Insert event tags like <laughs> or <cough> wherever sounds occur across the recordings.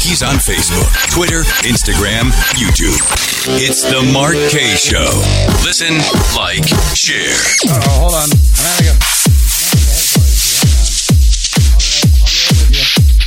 He's on Facebook, Twitter, Instagram, YouTube. It's the Mark Kaye Show. Listen, like, share. Oh, hold on. I'm having a.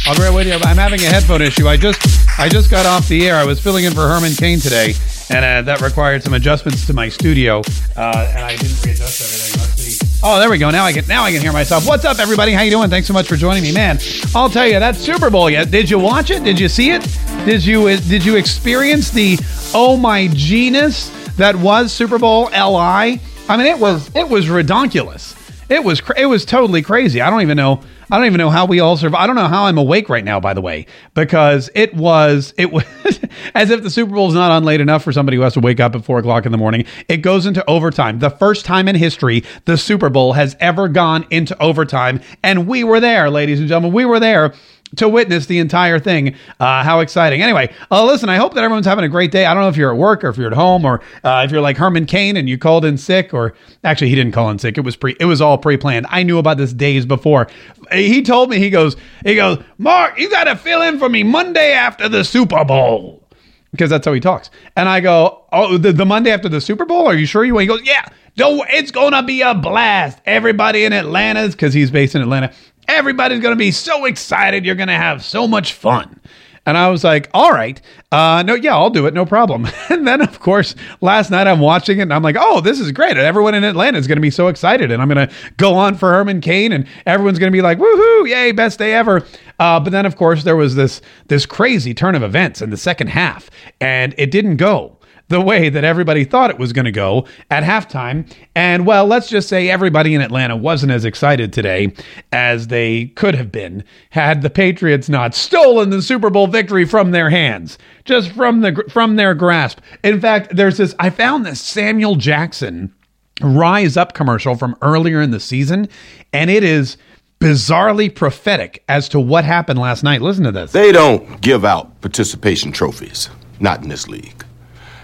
I'll be right with you. Andre, with you. I'm having a headphone issue. I just I just got off the air. I was filling in for Herman Cain today, and uh, that required some adjustments to my studio, uh, and I didn't readjust everything. Let's see. Oh, there we go. Now I can now I can hear myself. What's up, everybody? How you doing? Thanks so much for joining me, man. I'll tell you that Super Bowl. Yet, did you watch it? Did you see it? Did you did you experience the oh my genius that was Super Bowl LI? I mean, it was it was redonkulous. It was cra- it was totally crazy. I don't even know. I don't even know how we all survive. I don't know how I'm awake right now, by the way, because it was it was <laughs> as if the Super Bowl is not on late enough for somebody who has to wake up at four o'clock in the morning. It goes into overtime. The first time in history the Super Bowl has ever gone into overtime, and we were there, ladies and gentlemen. We were there to witness the entire thing. Uh, how exciting. Anyway, uh, listen, I hope that everyone's having a great day. I don't know if you're at work or if you're at home or uh, if you're like Herman Cain and you called in sick or actually he didn't call in sick. It was pre, it was all pre-planned. I knew about this days before. He told me, he goes, he goes, Mark, you got to fill in for me Monday after the Super Bowl. Because that's how he talks. And I go, Oh, the, the Monday after the Super Bowl? Are you sure you? He goes, Yeah, no, it's to be a blast. Everybody in Atlanta's, because he's based in Atlanta, everybody's going to be so excited. You're going to have so much fun. And I was like, all right, uh, no, yeah, I'll do it, no problem. <laughs> And then, of course, last night I'm watching it and I'm like, oh, this is great. And everyone in Atlanta is going to be so excited. And I'm going to go on for Herman Cain and everyone's going to be like, woohoo, yay, best day ever. Uh, but then, of course, there was this this crazy turn of events in the second half, and it didn't go the way that everybody thought it was going to go at halftime. And well, let's just say everybody in Atlanta wasn't as excited today as they could have been had the Patriots not stolen the Super Bowl victory from their hands, just from the from their grasp. In fact, there's this I found this Samuel Jackson Rise Up commercial from earlier in the season, and it is bizarrely prophetic as to what happened last night. Listen to this. They don't give out participation trophies, not in this league.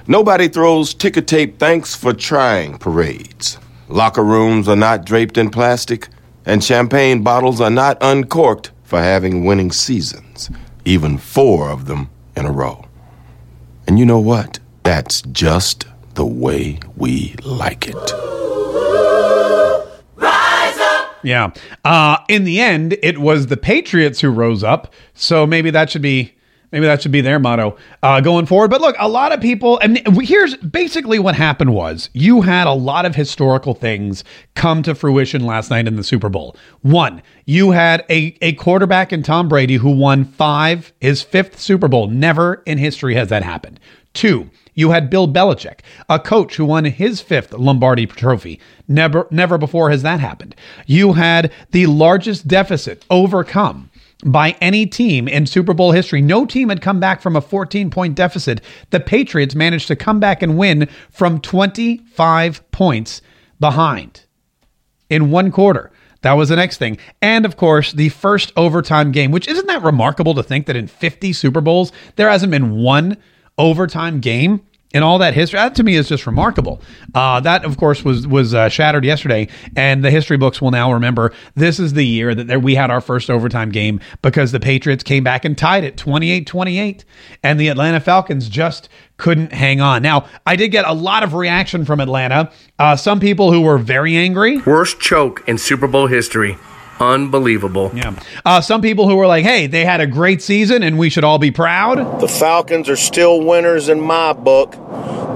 Nobody throws ticker tape thanks for trying parades. Locker rooms are not draped in plastic, and champagne bottles are not uncorked for having winning seasons, even four of them in a row. And you know what? That's just the way we like it. Yeah. Uh, in the end, it was the Patriots who rose up. So maybe that should be maybe that should be their motto uh, going forward. But look, a lot of people, and here's basically what happened was you had a lot of historical things come to fruition last night in the Super Bowl. One, you had a, a quarterback in Tom Brady who won five, his fifth Super Bowl. Never in history has that happened. Two, you had Bill Belichick, a coach who won his fifth Lombardi trophy. Never, never before has that happened. You had the largest deficit overcome by any team in Super Bowl history. No team had come back from a 14 point deficit. The Patriots managed to come back and win from 25 points behind in one quarter. That was the next thing. And of course, the first overtime game, which isn't that remarkable to think that in 50 Super Bowls, there hasn't been one overtime game in all that history. That to me is just remarkable. Uh, that, of course, was was uh, shattered yesterday, and the history books will now remember this is the year that we had our first overtime game because the Patriots came back and tied it 28-28, and the Atlanta Falcons just couldn't hang on. Now, I did get a lot of reaction from Atlanta. Uh, some people who were very angry. Worst choke in Super Bowl history. Unbelievable. Yeah. Uh, some people who were like, hey, they had a great season and we should all be proud. The Falcons are still winners in my book.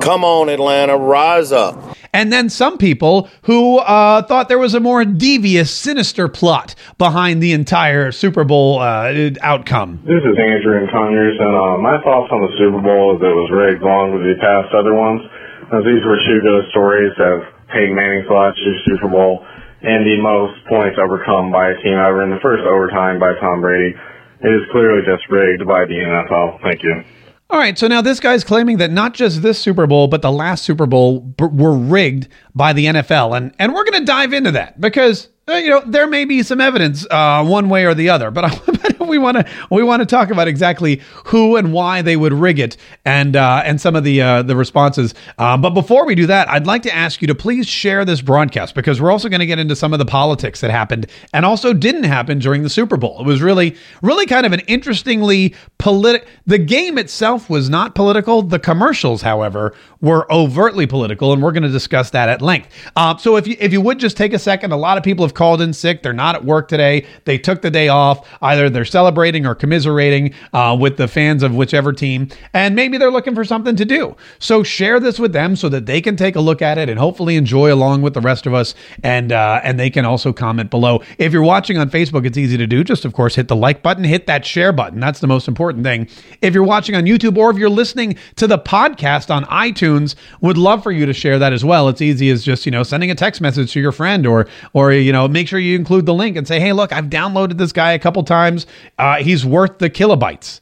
Come on, Atlanta, rise up. And then some people who uh, thought there was a more devious, sinister plot behind the entire Super Bowl uh, outcome. This is Andrew and Conyers, and uh, my thoughts on the Super Bowl is it was rigged along with the past other ones. As these were two ghost stories of Peyton Manning's last year's Super Bowl and the most points overcome by a team ever in the first overtime by Tom Brady. it is clearly just rigged by the NFL. Thank you. All right, so now this guy's claiming that not just this Super Bowl, but the last Super Bowl b- were rigged by the NFL, and and we're going to dive into that because uh, you know there may be some evidence uh, one way or the other, but, <laughs> I, <laughs> we want to we want to talk about exactly who and why they would rig it and uh, and some of the uh, the responses. Uh, but before we do that, I'd like to ask you to please share this broadcast because we're also going to get into some of the politics that happened and also didn't happen during the Super Bowl. It was really really kind of an interestingly political. The game itself was not political. The commercials, however, were overtly political, and we're going to discuss that at length. Uh, so if you if you would just take a second, a lot of people have called in sick. They're not at work today. They took the day off. Either they're celebrating or commiserating uh, with the fans of whichever team, and maybe they're looking for something to do. So share this with them so that they can take a look at it and hopefully enjoy along with the rest of us, and uh, and they can also comment below. If you're watching on Facebook, it's easy to do. Just of course hit the like button, hit that share button. That's the most important thing. If you're watching on YouTube or if you're listening to the podcast on iTunes, would love for you to share that as well. It's easy as just you know sending a text message to your friend or or you know make sure you include the link and say, hey, look, I've downloaded this guy a couple times. Uh, he's worth the kilobytes.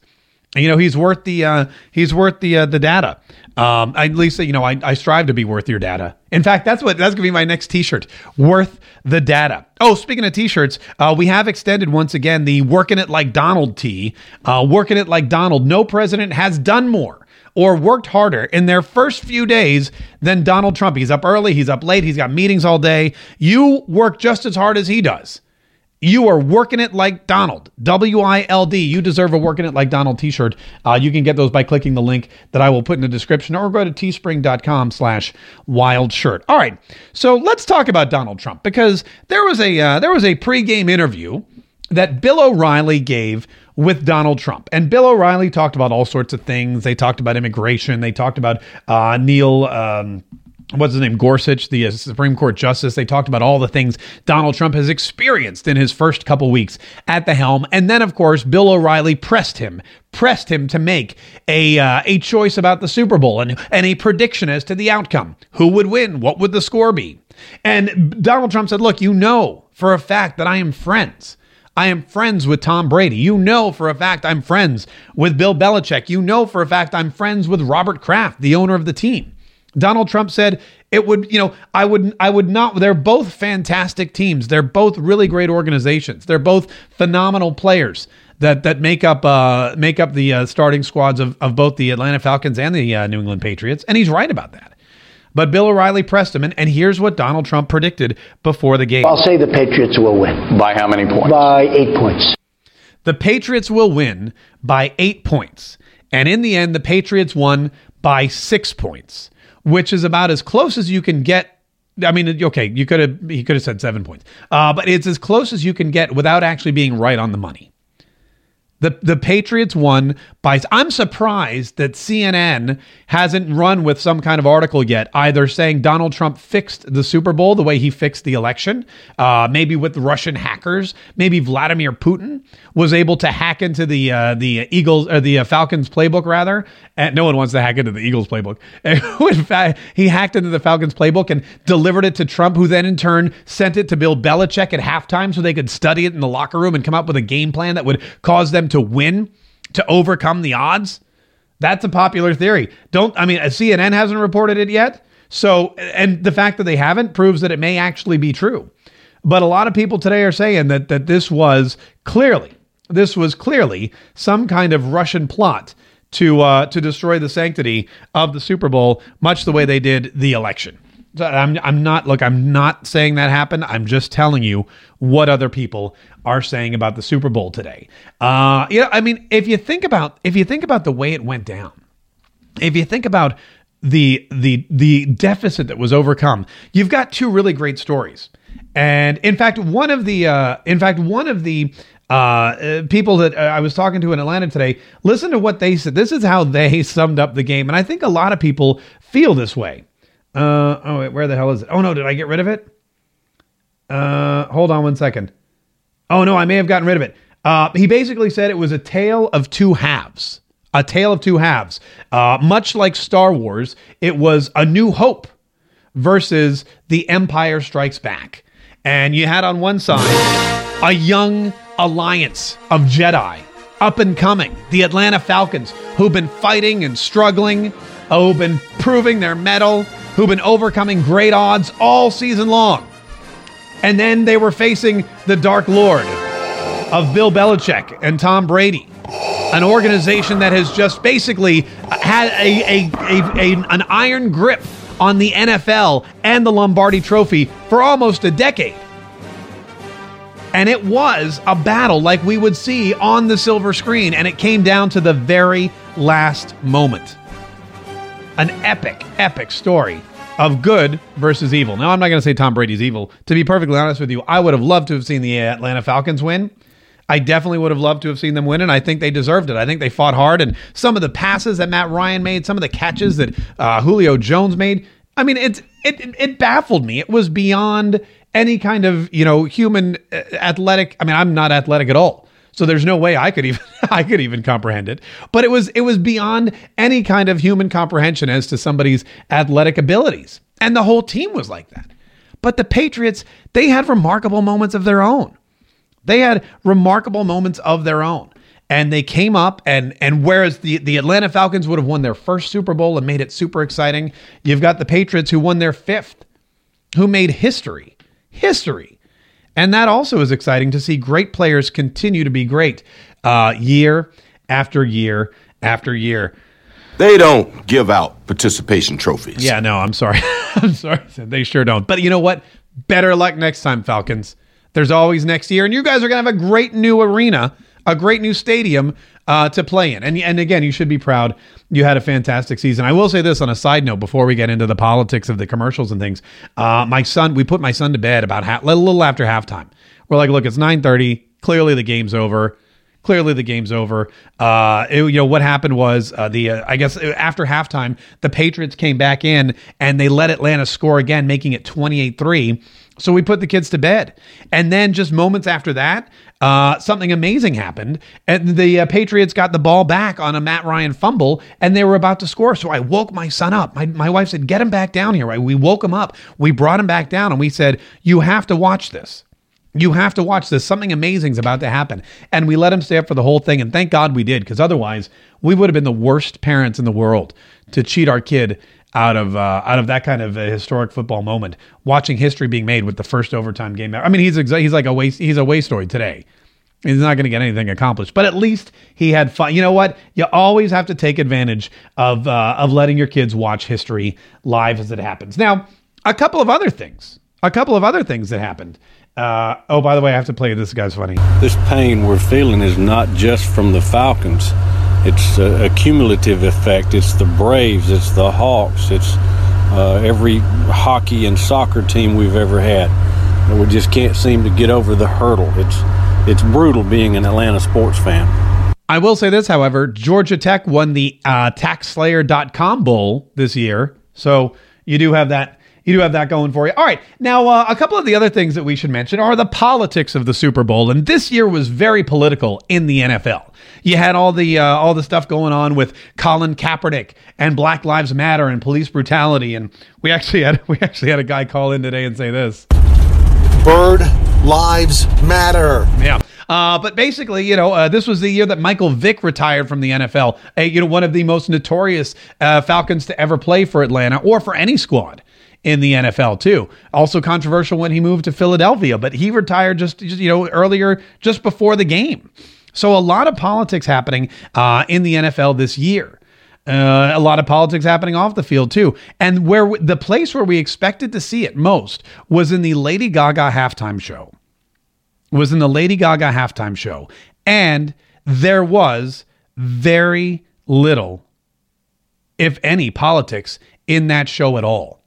You know, he's worth the uh, he's worth the uh, the data. Um, at least you know I, I strive to be worth your data. In fact, that's what that's gonna be my next T-shirt. Worth the data. Oh, speaking of T-shirts, uh, we have extended once again the "Working It Like Donald" T. Uh, working it like Donald. No president has done more or worked harder in their first few days than Donald Trump. He's up early. He's up late. He's got meetings all day. You work just as hard as he does. You are working it like Donald. W I L D. You deserve a working it like Donald t-shirt. Uh, you can get those by clicking the link that I will put in the description or go to teespring.com slash wild shirt. All right. So let's talk about Donald Trump because there was a uh, there was a pregame interview that Bill O'Reilly gave with Donald Trump. And Bill O'Reilly talked about all sorts of things. They talked about immigration. They talked about uh, Neil um, what's his name Gorsuch, the uh, Supreme Court justice. They talked about all the things Donald Trump has experienced in his first couple weeks at the helm, and then of course Bill O'Reilly pressed him, pressed him to make a uh, a choice about the Super Bowl and and a prediction as to the outcome. Who would win? What would the score be? And Donald Trump said, "Look, you know for a fact that I am friends." I am friends with Tom Brady. You know for a fact I'm friends with Bill Belichick. You know for a fact I'm friends with Robert Kraft, the owner of the team. Donald Trump said it would, you know, I would I would not they're both fantastic teams. They're both really great organizations. They're both phenomenal players that that make up uh make up the uh, starting squads of, of both the Atlanta Falcons and the uh, New England Patriots. And he's right about that. But Bill O'Reilly pressed him, and, and here's what Donald Trump predicted before the game. I'll say the Patriots will win. By how many points? By eight points. The Patriots will win by eight points. And in the end, the Patriots won by six points, which is about as close as you can get. I mean, okay, you could have he could have said seven points, uh, but it's as close as you can get without actually being right on the money. The the Patriots won by. I'm surprised that CNN hasn't run with some kind of article yet, either saying Donald Trump fixed the Super Bowl the way he fixed the election, uh, maybe with Russian hackers, maybe Vladimir Putin was able to hack into the uh, the Eagles or the uh, Falcons playbook rather. And no one wants to hack into the Eagles playbook. <laughs> in fact, he hacked into the Falcons playbook and delivered it to Trump, who then in turn sent it to Bill Belichick at halftime so they could study it in the locker room and come up with a game plan that would cause them to win, to overcome the odds. That's a popular theory. Don't, I mean, CNN hasn't reported it yet. So, and the fact that they haven't proves that it may actually be true. But a lot of people today are saying that, that this was clearly, this was clearly some kind of Russian plot to, uh, to destroy the sanctity of the Super Bowl, much the way they did the election. I'm, I'm not look I'm not saying that happened. I'm just telling you what other people are saying about the Super Bowl today. Uh, I mean, if you think about if you think about the way it went down, if you think about the the the deficit that was overcome, you've got two really great stories. And in fact, one of the uh, in fact one of the uh, uh, people that uh, I was talking to in Atlanta today, listen to what they said. This is how they <laughs> summed up the game, and I think a lot of people feel this way. Uh, oh, wait, where the hell is it? Oh, no, did I get rid of it? Uh, hold on one second. Oh, no, I may have gotten rid of it. Uh, he basically said it was a tale of two halves. A tale of two halves. Uh, much like Star Wars, it was A New Hope versus The Empire Strikes Back. And you had on one side a young alliance of Jedi up and coming, the Atlanta Falcons, who've been fighting and struggling, who've been proving their mettle, who've been overcoming great odds all season long. And then they were facing the Dark Lord of Bill Belichick and Tom Brady, an organization that has just basically had a, a, a, a, an iron grip on the NFL and the Lombardi Trophy for almost a decade. And it was a battle like we would see on the silver screen, and it came down to the very last moment. An epic, epic story of good versus evil. Now, I'm not going to say Tom Brady's evil. To be perfectly honest with you, I would have loved to have seen the Atlanta Falcons win. I definitely would have loved to have seen them win, and I think they deserved it. I think they fought hard, and some of the passes that Matt Ryan made, some of the catches that uh, Julio Jones made, I mean, it, it it baffled me. It was beyond any kind of you know human uh, athletic. I mean, I'm not athletic at all, so there's no way I could even <laughs> I could even comprehend it. But it was it was beyond any kind of human comprehension as to somebody's athletic abilities, and the whole team was like that. But the Patriots, they had remarkable moments of their own. They had remarkable moments of their own. And they came up and and whereas the, the Atlanta Falcons would have won their first Super Bowl and made it super exciting, you've got the Patriots who won their fifth, who made history. History. And that also is exciting to see great players continue to be great uh, year after year after year. They don't give out participation trophies. Yeah, no, I'm sorry. <laughs> I'm sorry. They sure don't. But you know what? Better luck next time, Falcons. There's always next year, and you guys are going to have a great new arena, a great new stadium uh, to play in. And and again, you should be proud. You had a fantastic season. I will say this on a side note before we get into the politics of the commercials and things. Uh, my son, we put my son to bed about half, a little after halftime. We're like, look, it's 9:30. Clearly, the game's over clearly the game's over. Uh, it, you know what happened was uh, the uh, I guess after halftime, the Patriots came back in and they let Atlanta score again, making it 28-3. So we put the kids to bed. And then just moments after that, uh, something amazing happened. And the uh, Patriots got the ball back on a Matt Ryan fumble and they were about to score. So I woke my son up. My, my wife said, Get him back down here. Right? We woke him up. We brought him back down and we said, You have to watch this. You have to watch this. Something amazing is about to happen. And we let him stay up for the whole thing. And thank God we did, because otherwise we would have been the worst parents in the world to cheat our kid out of uh, out of that kind of a historic football moment, watching history being made with the first overtime game. I mean, he's exa- he's like a waste he's a waste story today. He's not going to get anything accomplished, but at least he had fun. You know what? You always have to take advantage of uh, of letting your kids watch history live as it happens. Now, a couple of other things, a couple of other things that happened. Uh, oh, by the way, I have to play this guy's funny. This pain we're feeling is not just from the Falcons. It's a, a cumulative effect. It's the Braves, it's the Hawks, it's uh, every hockey and soccer team we've ever had. And we just can't seem to get over the hurdle. It's it's brutal being an Atlanta sports fan. I will say this, however, Georgia Tech won the uh, TaxSlayer.com Bowl this year, so you do have that you do have that going for you. All right. Now, uh, a couple of the other things that we should mention are the politics of the Super Bowl. And this year was very political in the NFL. You had all the uh, all the stuff going on with Colin Kaepernick and Black Lives Matter and police brutality. And we actually had <laughs> we actually had a guy call in today and say this: "Bird lives matter." Yeah. Uh, but basically, you know, uh, this was the year that Michael Vick retired from the NFL. Uh, you know, one of the most notorious uh, Falcons to ever play for Atlanta or for any squad in the NFL too. Also controversial when he moved to Philadelphia, but he retired just, you know earlier, just before the game. So a lot of politics happening uh, in the NFL this year. Uh, a lot of politics happening off the field too, and where the place where we expected to see it most was in the Lady Gaga halftime show. Was in the Lady Gaga halftime show, and there was very little, if any, politics in that show at all.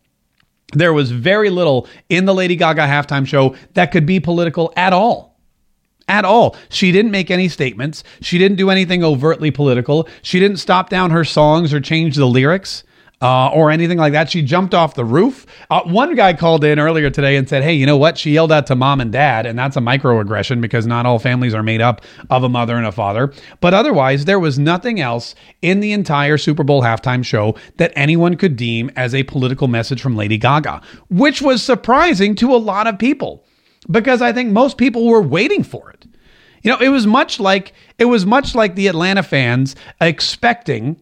There was very little in the Lady Gaga halftime show that could be political at all. At all. She didn't make any statements. She didn't do anything overtly political. She didn't stop down her songs or change the lyrics uh, or anything like that. She jumped off the roof. Uh, one guy called in earlier today and said, Hey, you know what? She yelled out to mom and dad, and that's a microaggression because not all families are made up of a mother and a father. But otherwise, there was nothing else in the entire Super Bowl halftime show that anyone could deem as a political message from Lady Gaga, which was surprising to a lot of people because I think most people were waiting for it. You know, it was much like it was much like the Atlanta fans expecting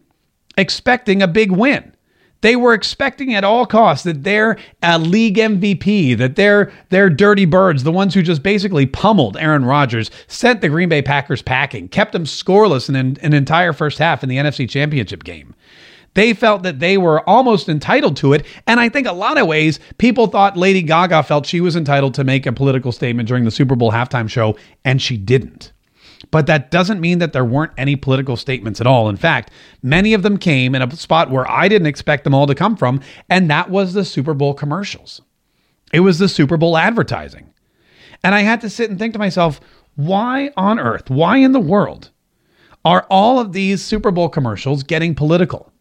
expecting a big win. They were expecting at all costs that their uh, league MVP, that their their dirty birds, the ones who just basically pummeled Aaron Rodgers, sent the Green Bay Packers packing, kept them scoreless in an, an entire first half in the NFC Championship game. They felt that they were almost entitled to it. And I think a lot of ways, people thought Lady Gaga felt she was entitled to make a political statement during the Super Bowl halftime show, and she didn't. But that doesn't mean that there weren't any political statements at all. In fact, many of them came in a spot where I didn't expect them all to come from, and that was the Super Bowl commercials. It was the Super Bowl advertising. And I had to sit and think to myself, why on earth, why in the world are all of these Super Bowl commercials getting political?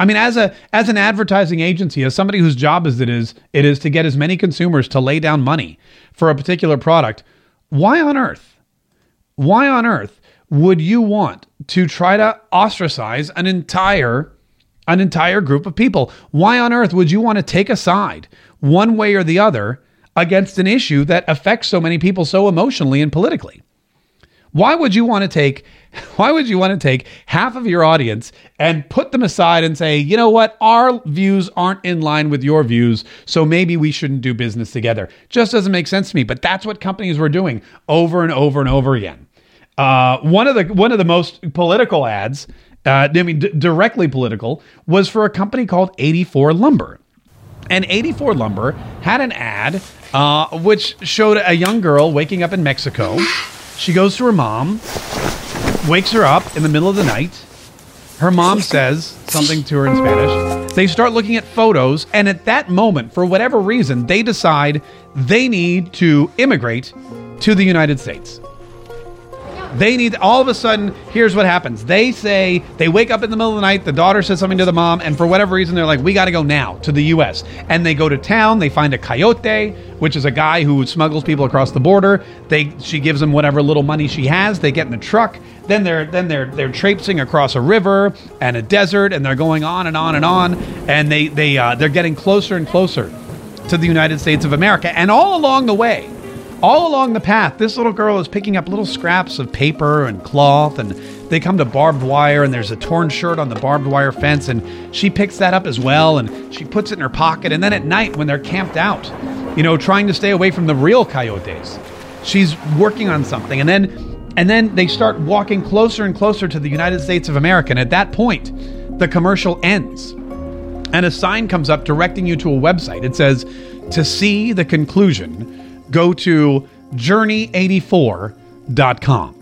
I mean, as a as an advertising agency, as somebody whose job is it is it is to get as many consumers to lay down money for a particular product, why on earth why on earth would you want to try to ostracize an entire an entire group of people? Why on earth would you want to take a side one way or the other against an issue that affects so many people so emotionally and politically? Why would you want to take <laughs> why would you want to take half of your audience and put them aside and say, "You know what? Our views aren't in line with your views, so maybe we shouldn't do business together." Just doesn't make sense to me, but that's what companies were doing over and over and over again. Uh, one of the one of the most political ads, uh, I mean, d- directly political, was for a company called 84 Lumber. And 84 Lumber had an ad uh, which showed a young girl waking up in Mexico. She goes to her mom, wakes her up in the middle of the night. Her mom says something to her in Spanish. They start looking at photos, and at that moment, for whatever reason, they decide they need to immigrate to the United States. They need all of a sudden. Here's what happens. They say they wake up in the middle of the night. The daughter says something to the mom, and for whatever reason, they're like, "We got to go now to the U.S." And they go to town. They find a coyote, which is a guy who smuggles people across the border. They she gives them whatever little money she has. They get in the truck. Then they're then they're they're traipsing across a river and a desert, and they're going on and on and on. And they they uh, they're getting closer and closer to the United States of America. And all along the way all along the path, this little girl is picking up little scraps of paper and cloth, and they come to barbed wire, and there's a torn shirt on the barbed wire fence, and she picks that up as well, and she puts it in her pocket. And then at night, when they're camped out, you know, trying to stay away from the real coyotes, she's working on something, and then, and then they start walking closer and closer to the United States of America. And at that point, the commercial ends, and a sign comes up directing you to a website. It says, "To see the conclusion." Go to journey84.com.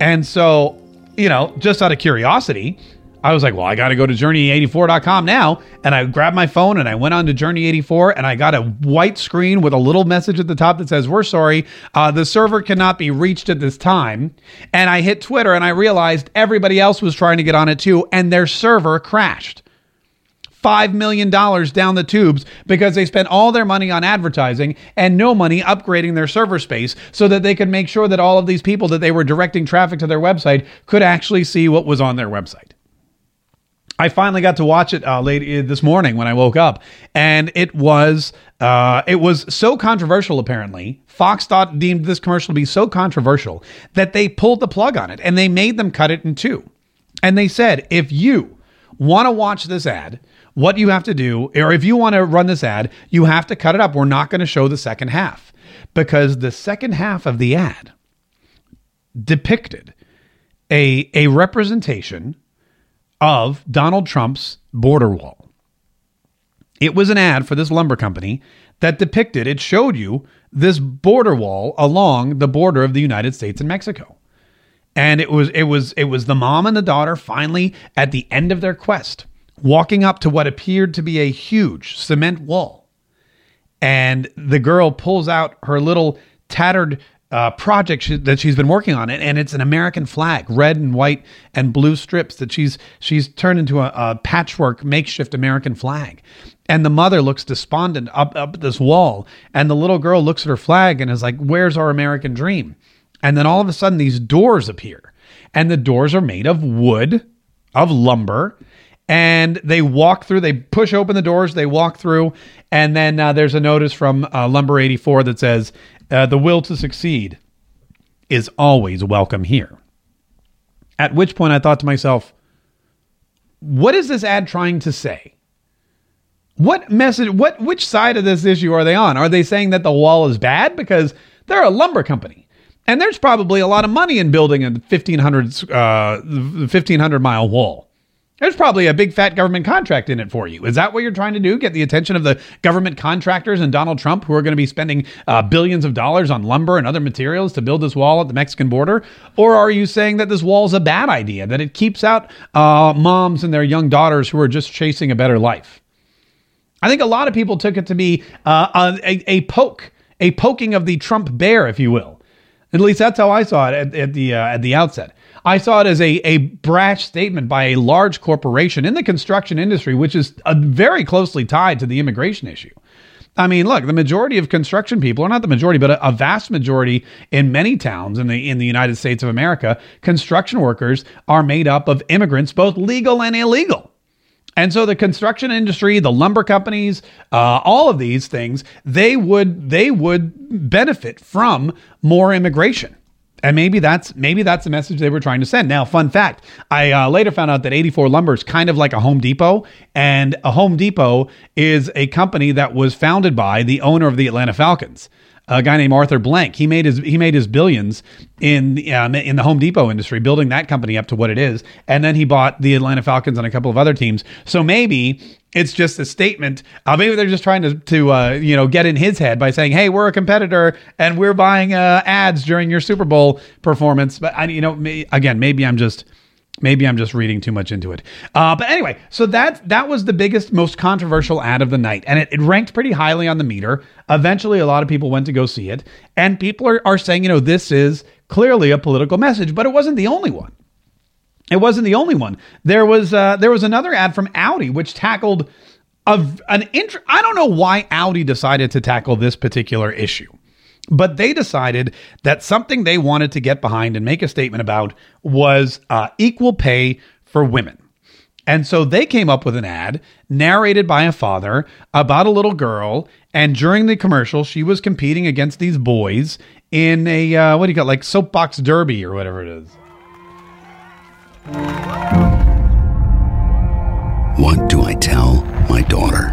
And so, you know, just out of curiosity, I was like, well, I got to go to journey84.com now. And I grabbed my phone and I went on to Journey84 and I got a white screen with a little message at the top that says, We're sorry, uh, the server cannot be reached at this time. And I hit Twitter and I realized everybody else was trying to get on it too, and their server crashed. $5 million down the tubes because they spent all their money on advertising and no money upgrading their server space so that they could make sure that all of these people that they were directing traffic to their website could actually see what was on their website. I finally got to watch it uh, late uh, this morning when I woke up, and it was uh, it was so controversial. Apparently, Fox thought deemed this commercial to be so controversial that they pulled the plug on it and they made them cut it in two. And they said, if you want to watch this ad, what you have to do, or if you want to run this ad, you have to cut it up. We're not going to show the second half because the second half of the ad depicted a, a representation of Donald Trump's border wall. It was an ad for this lumber company that depicted, it showed you this border wall along the border of the United States and Mexico. And it was it was it was the mom and the daughter finally at the end of their quest walking up to what appeared to be a huge cement wall. And the girl pulls out her little tattered uh, project she, that she's been working on it, and it's an American flag, red and white and blue strips that she's she's turned into a, a patchwork makeshift American flag. And the mother looks despondent up up this wall, and the little girl looks at her flag and is like, "Where's our American dream?" And then all of a sudden, these doors appear, and the doors are made of wood, of lumber, and they walk through. They push open the doors. They walk through, and then uh, there's a notice from uh, Lumber 84 that says, uh, "The will to succeed is always welcome here. At which point I thought to myself, what is this ad trying to say? What message, what, which side of this issue are they on? Are they saying that the wall is bad? Because they're a lumber company. And there's probably a lot of money in building a 1500, uh, 1500 mile wall. There's probably a big fat government contract in it for you. Is that what you're trying to do? Get the attention of the government contractors and Donald Trump, who are going to be spending uh, billions of dollars on lumber and other materials to build this wall at the Mexican border? Or are you saying that this wall is a bad idea, that it keeps out uh, moms and their young daughters who are just chasing a better life? I think a lot of people took it to be uh, a, a, poke, a poking of the Trump bear, if you will. At least that's how I saw it at, at the uh, at the outset. I saw it as a, a brash statement by a large corporation in the construction industry, which is uh, very closely tied to the immigration issue. I mean, look, the majority of construction people, or not the majority, but a, a, vast majority in many towns in the in the United States of America, construction workers are made up of immigrants, both legal and illegal. And so the construction industry, the lumber companies, uh, all of these things, they would they would benefit from more immigration. And maybe that's maybe that's the message they were trying to send. Now, fun fact: I uh, later found out that 84 Lumber is kind of like a Home Depot, and a Home Depot is a company that was founded by the owner of the Atlanta Falcons a guy named Arthur Blank. He made his he made his billions in um, in the Home Depot industry, building that company up to what it is, and then he bought the Atlanta Falcons and a couple of other teams. So maybe it's just a statement. Uh, maybe they're just trying to to uh, you know get in his head by saying, "Hey, we're a competitor and we're buying uh, ads during your Super Bowl performance." But I, you know, may, again, maybe I'm just Maybe I'm just reading too much into it. Uh, but anyway, so that that was the biggest, most controversial ad of the night, and it, it, ranked pretty highly on the meter. Eventually, a lot of people went to go see it, and people are, are saying, you know, this is clearly a political message, but it wasn't the only one. It wasn't the only one. There was uh, there was another ad from Audi which tackled an int- I don't know why Audi decided to tackle this particular issue. But they decided that something they wanted to get behind and make a statement about was uh, equal pay for women. And so they came up with an ad narrated by a father about a little girl. And during the commercial, she was competing against these boys in a, uh, what do you got, like soapbox derby or whatever it is. What do I tell my daughter?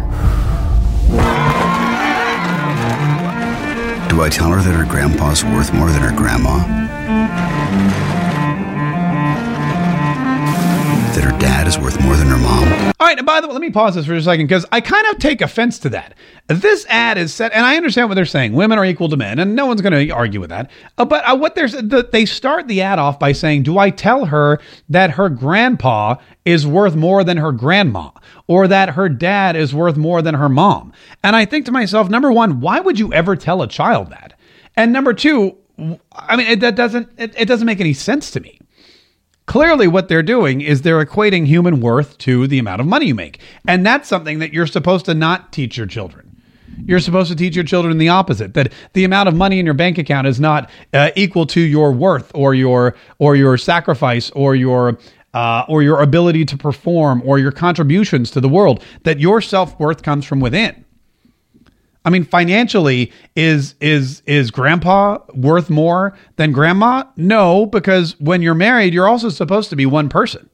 Do I tell her that her grandpa's worth more than her grandma? Right, and by the way, let me pause this for a second because I kind of take offense to that. This ad is set, and I understand what they're saying. Women are equal to men, and no one's going to argue with that. Uh, but uh, what there's, the, they start the ad off by saying, "Do I tell her that her grandpa is worth more than her grandma, or that her dad is worth more than her mom?" And I think to myself, number one, why would you ever tell a child that? And number two, I mean, it, that doesn't it, it doesn't make any sense to me. Clearly, what they're doing is they're equating human worth to the amount of money you make. And that's something that you're supposed to not teach your children. You're supposed to teach your children the opposite that the amount of money in your bank account is not uh, equal to your worth or your or your sacrifice or your uh, or your ability to perform or your contributions to the world. That your self worth comes from within. I mean, financially, is is is grandpa worth more than grandma? No, because when you're married, you're also supposed to be one person.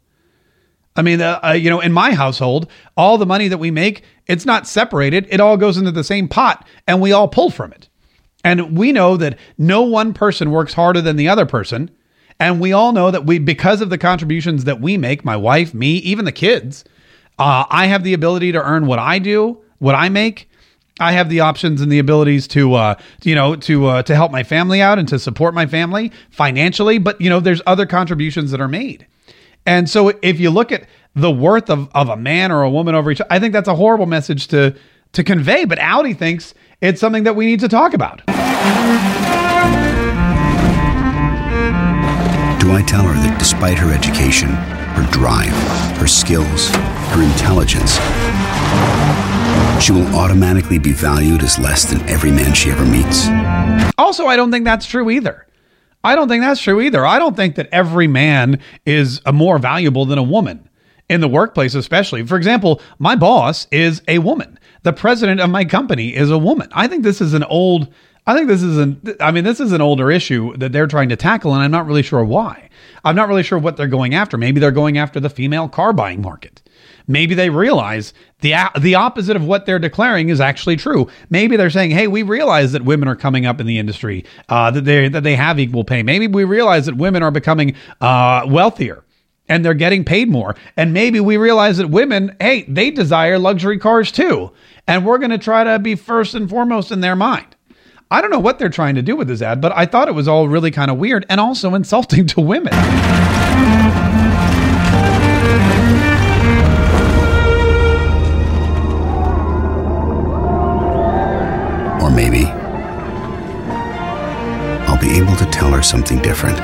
I mean, uh, uh, you know, in my household, all the money that we make, it's not separated. It all goes into the same pot, and we all pull from it. And we know that no one person works harder than the other person. And we all know that we, because of the contributions that we make, my wife, me, even the kids, uh, I have the ability to earn what I do, what I make, I have the options and the abilities to, uh, you know, to uh, to help my family out and to support my family financially. But you know, there's other contributions that are made, and so if you look at the worth of, of a man or a woman over each, I think that's a horrible message to to convey. But Audi thinks it's something that we need to talk about. Do I tell her that despite her education, her drive, her skills, her intelligence? She will automatically be valued as less than every man she ever meets. Also, I don't think that's true either. I don't think that's true either. I don't think that every man is a more valuable than a woman in the workplace, especially. For example, my boss is a woman. The president of my company is a woman. I think this is an old I think this is an I mean this is an older issue that they're trying to tackle and I'm not really sure why. I'm not really sure what they're going after. Maybe they're going after the female car buying market. Maybe they realize the the opposite of what they're declaring is actually true. Maybe they're saying, "Hey, we realize that women are coming up in the industry, uh, that they that they have equal pay. Maybe we realize that women are becoming uh, wealthier." And they're getting paid more. And maybe we realize that women, hey, they desire luxury cars too. And we're going to try to be first and foremost in their mind. I don't know what they're trying to do with this ad, but I thought it was all really kind of weird and also insulting <laughs> to women. Something different.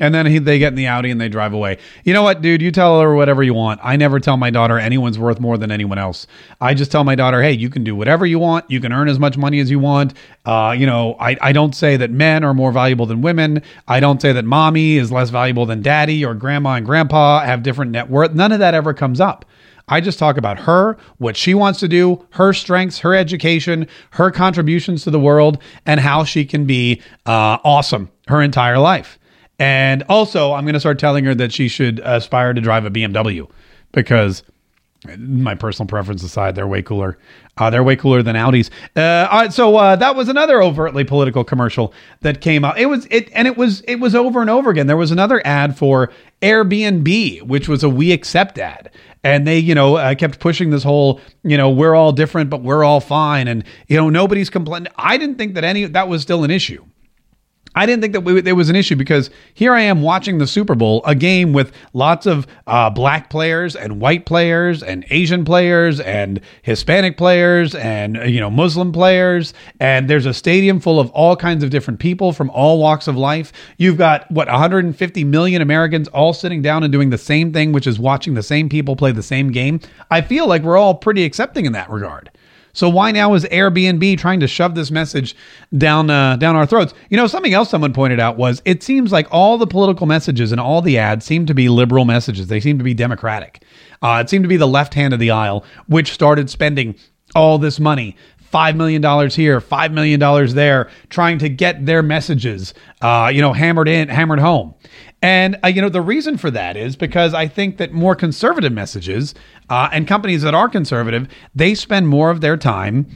And then he, they get in the Audi and they drive away. You know what, dude? You tell her whatever you want. I never tell my daughter anyone's worth more than anyone else. I just tell my daughter, hey, you can do whatever you want. You can earn as much money as you want. Uh, you know, I, I don't say that men are more valuable than women. I don't say that mommy is less valuable than daddy or grandma and grandpa have different net worth. None of that ever comes up. I just talk about her, what she wants to do, her strengths, her education, her contributions to the world, and how she can be uh, awesome her entire life. And also, I'm going to start telling her that she should aspire to drive a BMW because my personal preference aside, they're way cooler. Uh, they're way cooler than Audis. Uh, so uh, that was another overtly political commercial that came out. It was it, and it was it was over and over again. There was another ad for Airbnb, which was a We Accept ad, and they you know uh, kept pushing this whole you know we're all different, but we're all fine, and you know nobody's complaining. I didn't think that any that was still an issue. I didn't think that we, there was an issue because here I am watching the Super Bowl, a game with lots of uh, black players and white players and Asian players and Hispanic players and uh, you know Muslim players, and there's a stadium full of all kinds of different people from all walks of life. You've got what 150 million Americans all sitting down and doing the same thing, which is watching the same people play the same game. I feel like we're all pretty accepting in that regard. So why now is Airbnb trying to shove this message down uh, down our throats? You know, something else someone pointed out was it seems like all the political messages and all the ads seem to be liberal messages. They seem to be democratic. Uh, it seemed to be the left hand of the aisle which started spending all this money. $5 million here, $5 million there, trying to get their messages, uh, you know, hammered in, hammered home. And, uh, you know, the reason for that is because I think that more conservative messages uh, and companies that are conservative, they spend more of their time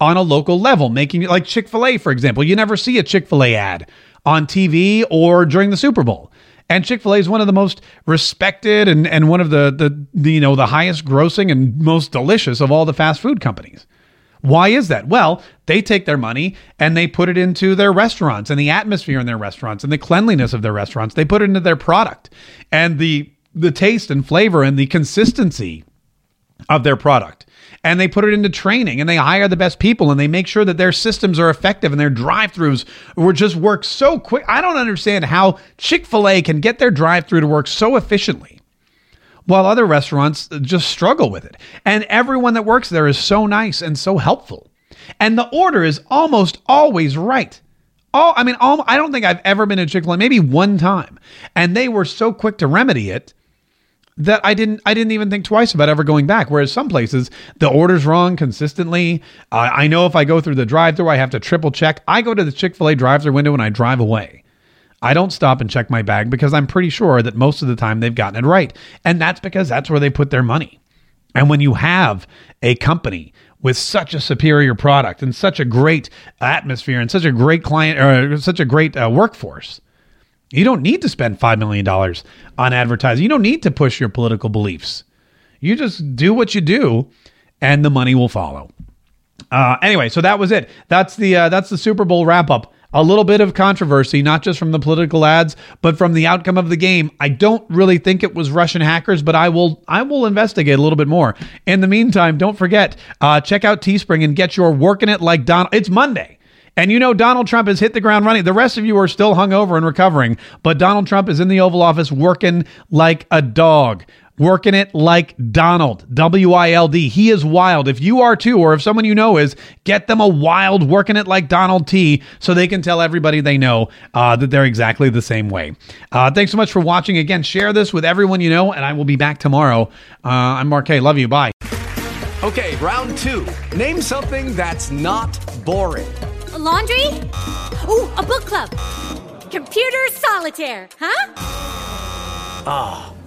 on a local level, making like Chick fil A, for example. You never see a Chick fil A ad on TV or during the Super Bowl. And Chick fil A is one of the most respected and, and one of the, the, the, you know, the highest grossing and most delicious of all the fast food companies. Why is that? Well, they take their money and they put it into their restaurants and the atmosphere in their restaurants and the cleanliness of their restaurants. They put it into their product and the the taste and flavor and the consistency of their product. And they put it into training and they hire the best people and they make sure that their systems are effective and their drive-throughs will just work so quick. I don't understand how Chick-fil-A can get their drive-through to work so efficiently while other restaurants just struggle with it. And everyone that works there is so nice and so helpful. And the order is almost always right. Oh, I mean, all, I don't think I've ever been to Chick fil A, maybe one time. And they were so quick to remedy it that I didn't I didn't even think twice about ever going back. Whereas some places the order's wrong consistently. Uh, I know if I go through the drive-through, I have to triple check. I go to the Chick Fil A drive-through window and I drive away. I don't stop and check my bag because I'm pretty sure that most of the time they've gotten it right. And that's because that's where they put their money. And when you have a company with such a superior product and such a great atmosphere and such a great client or such a great uh, workforce, you don't need to spend $5 million on advertising. You don't need to push your political beliefs. You just do what you do and the money will follow. Uh, anyway, so that was it. That's the uh, that's the Super Bowl wrap up a little bit of controversy, not just from the political ads, but from the outcome of the game. I don't really think it was Russian hackers, but I will I will investigate a little bit more. In the meantime, don't forget uh, check out Teespring and get your working it like Don. It's Monday. And you know Donald Trump has hit the ground running. The rest of you are still hungover and recovering, but Donald Trump is in the Oval Office working like a dog working it like Donald, W I L D. He is wild. If you are too, or if someone you know is, get them a wild working it like Donald T so they can tell everybody they know uh, that they're exactly the same way. Uh, thanks so much for watching. Again, share this with everyone you know, and I will be back tomorrow. Uh, I'm Mark Kaye. Love you. Bye. Okay, round two. Name something that's not boring A laundry? Ooh, a book club. Computer solitaire, huh? Ah, oh,